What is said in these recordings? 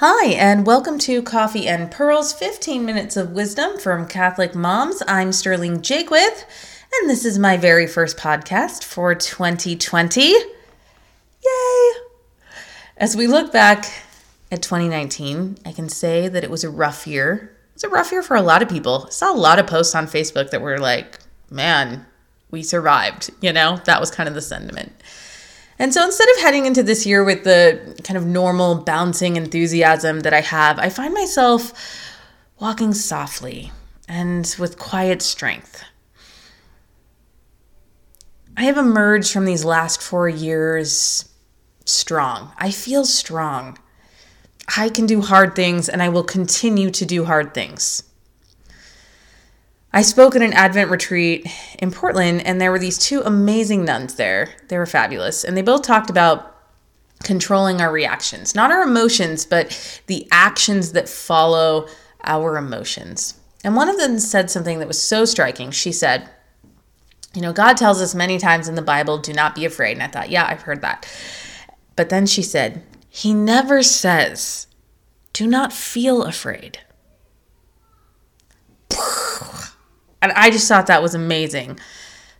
Hi, and welcome to Coffee and Pearls 15 Minutes of Wisdom from Catholic Moms. I'm Sterling Jaquith, and this is my very first podcast for 2020. Yay! As we look back at 2019, I can say that it was a rough year. It was a rough year for a lot of people. I saw a lot of posts on Facebook that were like, man, we survived. You know, that was kind of the sentiment. And so instead of heading into this year with the kind of normal bouncing enthusiasm that I have, I find myself walking softly and with quiet strength. I have emerged from these last four years strong. I feel strong. I can do hard things and I will continue to do hard things. I spoke at an Advent retreat in Portland, and there were these two amazing nuns there. They were fabulous. And they both talked about controlling our reactions, not our emotions, but the actions that follow our emotions. And one of them said something that was so striking. She said, You know, God tells us many times in the Bible, do not be afraid. And I thought, Yeah, I've heard that. But then she said, He never says, do not feel afraid. And I just thought that was amazing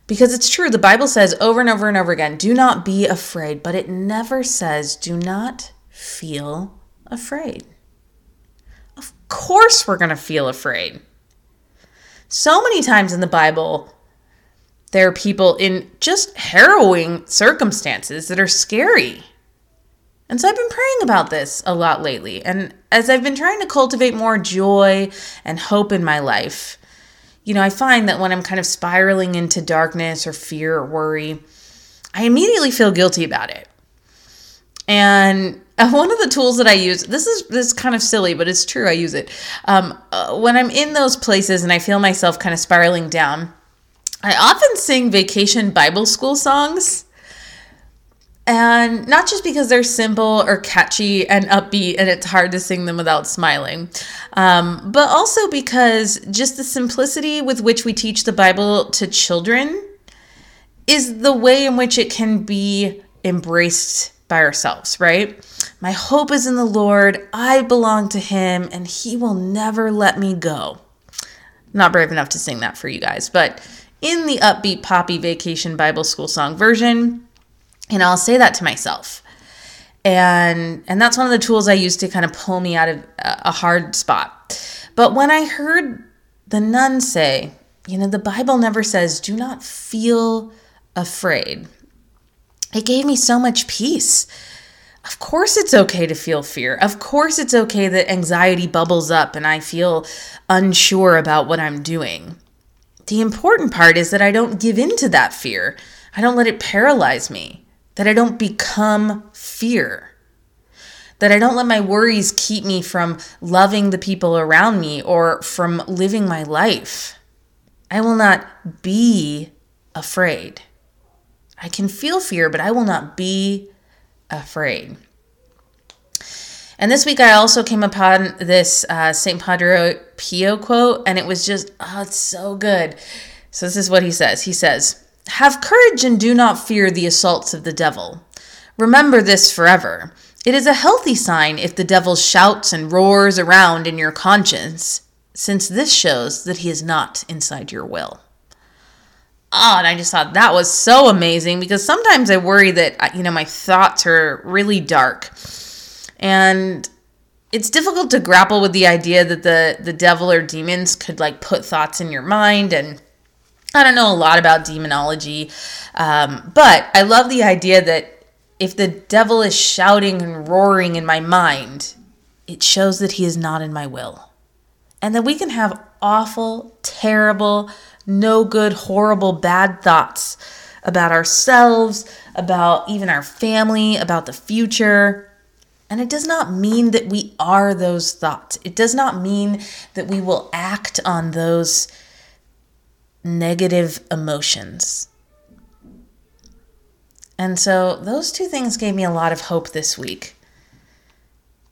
because it's true. The Bible says over and over and over again, do not be afraid, but it never says, do not feel afraid. Of course, we're going to feel afraid. So many times in the Bible, there are people in just harrowing circumstances that are scary. And so I've been praying about this a lot lately. And as I've been trying to cultivate more joy and hope in my life, you know, I find that when I'm kind of spiraling into darkness or fear or worry, I immediately feel guilty about it. And one of the tools that I use, this is this is kind of silly, but it's true. I use it um, uh, when I'm in those places and I feel myself kind of spiraling down. I often sing vacation Bible school songs and not just because they're simple or catchy and upbeat and it's hard to sing them without smiling, um, but also because just the simplicity with which we teach the Bible to children is the way in which it can be embraced by ourselves, right? My hope is in the Lord. I belong to Him, and He will never let me go. not brave enough to sing that for you guys, but in the upbeat, poppy vacation Bible school song version, and I'll say that to myself. And and that's one of the tools I use to kind of pull me out of a hard spot. But when I heard the nun say, you know, the Bible never says do not feel afraid. It gave me so much peace. Of course, it's okay to feel fear. Of course, it's okay that anxiety bubbles up and I feel unsure about what I'm doing. The important part is that I don't give in to that fear. I don't let it paralyze me that I don't become fear, that I don't let my worries keep me from loving the people around me or from living my life. I will not be afraid. I can feel fear, but I will not be afraid. And this week I also came upon this uh, St. Padre Pio quote, and it was just, oh, it's so good. So this is what he says. He says, have courage and do not fear the assaults of the devil. Remember this forever. It is a healthy sign if the devil shouts and roars around in your conscience, since this shows that he is not inside your will. Oh, and I just thought that was so amazing because sometimes I worry that, you know, my thoughts are really dark. And it's difficult to grapple with the idea that the, the devil or demons could like put thoughts in your mind and I don't know a lot about demonology, um, but I love the idea that if the devil is shouting and roaring in my mind, it shows that he is not in my will. And that we can have awful, terrible, no good, horrible, bad thoughts about ourselves, about even our family, about the future. And it does not mean that we are those thoughts. It does not mean that we will act on those negative emotions. And so those two things gave me a lot of hope this week.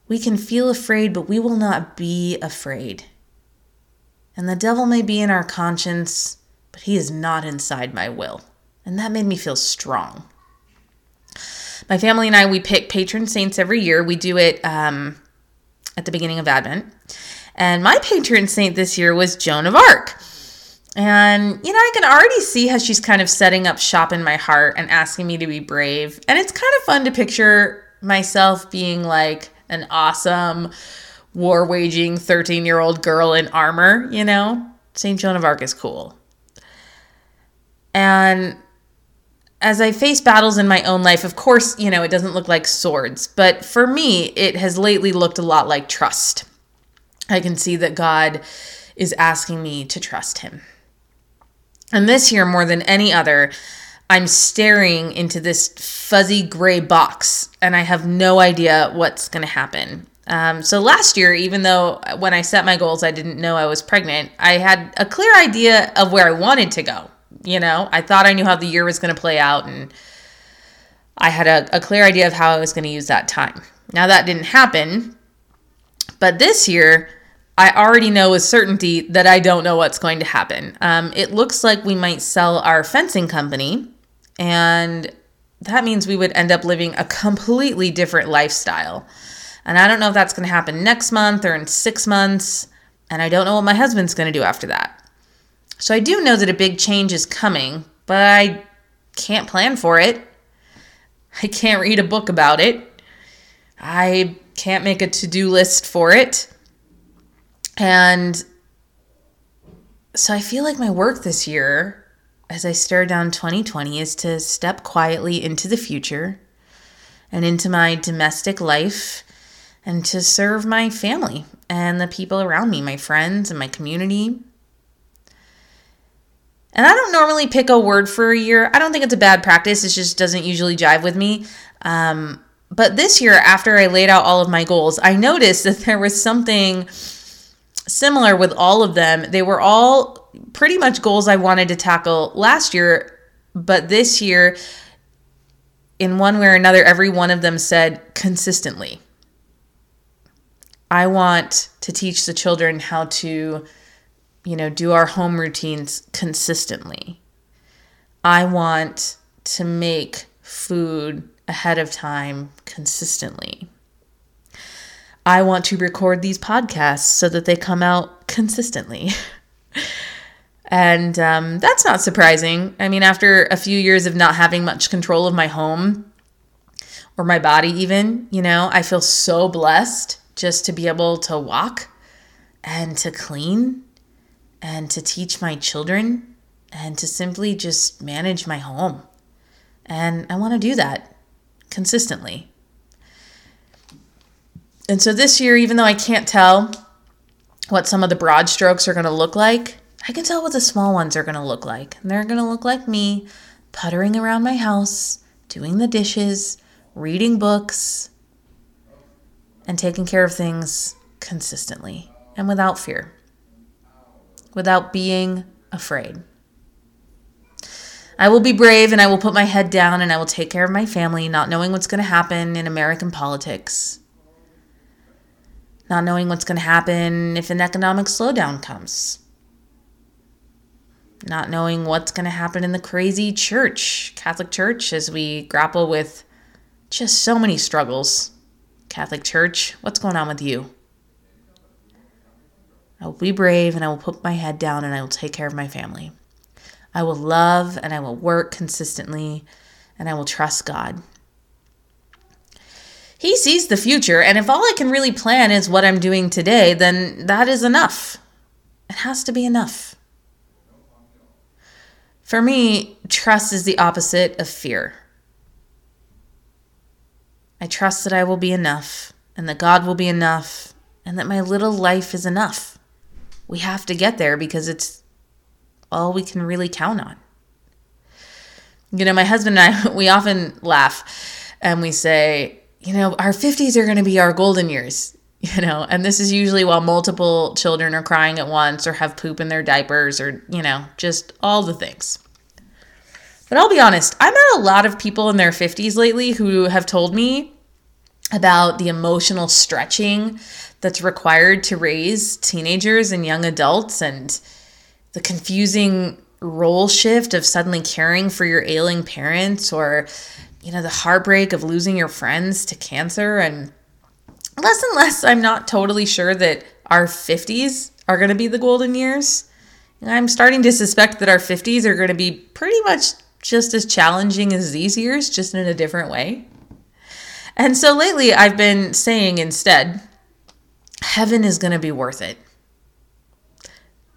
We can feel afraid, but we will not be afraid. And the devil may be in our conscience, but he is not inside my will. And that made me feel strong. My family and I, we pick patron saints every year. We do it um, at the beginning of Advent. And my patron saint this year was Joan of Arc. And, you know, I can already see how she's kind of setting up shop in my heart and asking me to be brave. And it's kind of fun to picture myself being like an awesome, war waging 13 year old girl in armor, you know? St. Joan of Arc is cool. And as I face battles in my own life, of course, you know, it doesn't look like swords, but for me, it has lately looked a lot like trust. I can see that God is asking me to trust Him. And this year, more than any other, I'm staring into this fuzzy gray box and I have no idea what's going to happen. Um, so last year, even though when I set my goals, I didn't know I was pregnant, I had a clear idea of where I wanted to go. You know, I thought I knew how the year was going to play out and I had a, a clear idea of how I was going to use that time. Now, that didn't happen. But this year, I already know with certainty that I don't know what's going to happen. Um, it looks like we might sell our fencing company, and that means we would end up living a completely different lifestyle. And I don't know if that's going to happen next month or in six months, and I don't know what my husband's going to do after that. So I do know that a big change is coming, but I can't plan for it. I can't read a book about it. I can't make a to do list for it. And so I feel like my work this year, as I stare down 2020, is to step quietly into the future and into my domestic life and to serve my family and the people around me, my friends and my community. And I don't normally pick a word for a year. I don't think it's a bad practice. It just doesn't usually jive with me. Um, but this year, after I laid out all of my goals, I noticed that there was something similar with all of them. They were all pretty much goals I wanted to tackle last year, but this year, in one way or another, every one of them said consistently. I want to teach the children how to, you know, do our home routines consistently. I want to make food ahead of time consistently. I want to record these podcasts so that they come out consistently. and um, that's not surprising. I mean, after a few years of not having much control of my home or my body, even, you know, I feel so blessed just to be able to walk and to clean and to teach my children and to simply just manage my home. And I want to do that consistently. And so this year, even though I can't tell what some of the broad strokes are going to look like, I can tell what the small ones are going to look like. And they're going to look like me puttering around my house, doing the dishes, reading books, and taking care of things consistently and without fear, without being afraid. I will be brave and I will put my head down and I will take care of my family, not knowing what's going to happen in American politics not knowing what's going to happen if an economic slowdown comes, not knowing what's going to happen in the crazy church, Catholic Church, as we grapple with just so many struggles. Catholic Church, what's going on with you? I will be brave and I will put my head down and I will take care of my family. I will love and I will work consistently and I will trust God. He sees the future, and if all I can really plan is what I'm doing today, then that is enough. It has to be enough. For me, trust is the opposite of fear. I trust that I will be enough, and that God will be enough, and that my little life is enough. We have to get there because it's all we can really count on. You know, my husband and I, we often laugh and we say, you know, our 50s are going to be our golden years, you know, and this is usually while multiple children are crying at once or have poop in their diapers or, you know, just all the things. But I'll be honest, I met a lot of people in their 50s lately who have told me about the emotional stretching that's required to raise teenagers and young adults and the confusing role shift of suddenly caring for your ailing parents or you know, the heartbreak of losing your friends to cancer and less and less I'm not totally sure that our 50s are going to be the golden years. I'm starting to suspect that our 50s are going to be pretty much just as challenging as these years, just in a different way. And so lately I've been saying instead, heaven is going to be worth it.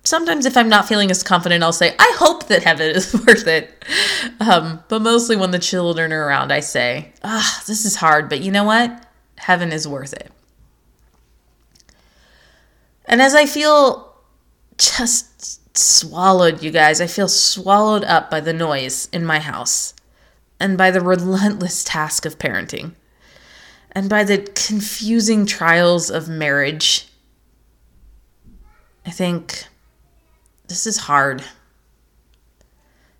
Sometimes, if I'm not feeling as confident, I'll say, I hope that heaven is worth it. Um, but mostly when the children are around, I say, ah, this is hard, but you know what? Heaven is worth it. And as I feel just swallowed, you guys, I feel swallowed up by the noise in my house and by the relentless task of parenting and by the confusing trials of marriage. I think this is hard,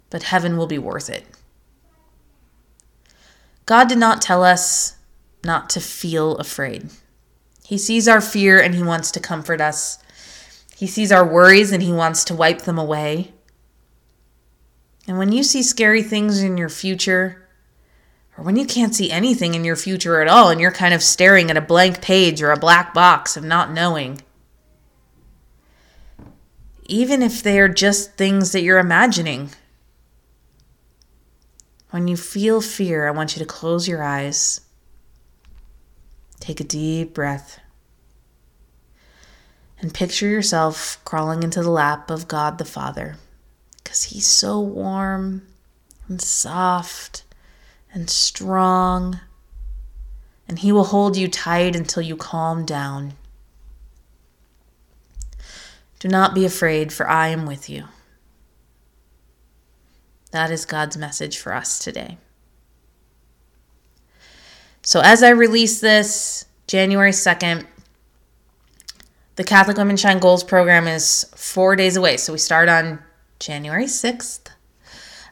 but heaven will be worth it. God did not tell us not to feel afraid. He sees our fear and He wants to comfort us. He sees our worries and He wants to wipe them away. And when you see scary things in your future, or when you can't see anything in your future at all and you're kind of staring at a blank page or a black box of not knowing, even if they are just things that you're imagining, when you feel fear, I want you to close your eyes, take a deep breath, and picture yourself crawling into the lap of God the Father because He's so warm and soft and strong, and He will hold you tight until you calm down. Do not be afraid, for I am with you. That is God's message for us today. So, as I release this January 2nd, the Catholic Women Shine Goals program is four days away. So, we start on January 6th.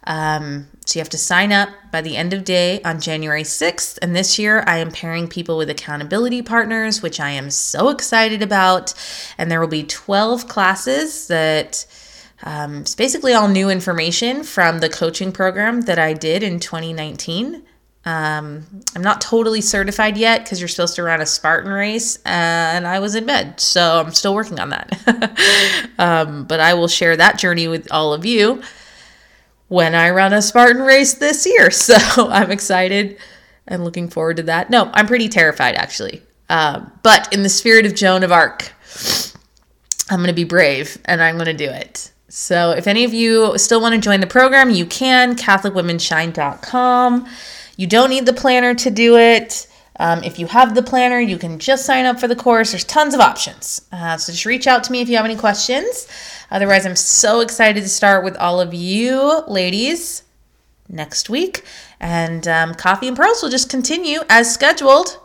Um, so you have to sign up by the end of day on January 6th. And this year I am pairing people with accountability partners, which I am so excited about. And there will be 12 classes that um, it's basically all new information from the coaching program that I did in 2019. Um, I'm not totally certified yet because you're supposed to run a Spartan race, and I was in bed, so I'm still working on that. um, but I will share that journey with all of you when I run a Spartan race this year. So I'm excited and looking forward to that. No, I'm pretty terrified actually. Um, but in the spirit of Joan of Arc, I'm going to be brave and I'm going to do it. So if any of you still want to join the program, you can. CatholicWomenShine.com. You don't need the planner to do it. Um, if you have the planner, you can just sign up for the course. There's tons of options. Uh, so just reach out to me if you have any questions. Otherwise, I'm so excited to start with all of you ladies next week. And um, Coffee and Pearls will just continue as scheduled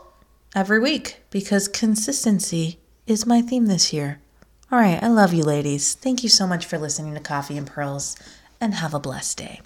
every week because consistency is my theme this year. All right, I love you ladies. Thank you so much for listening to Coffee and Pearls and have a blessed day.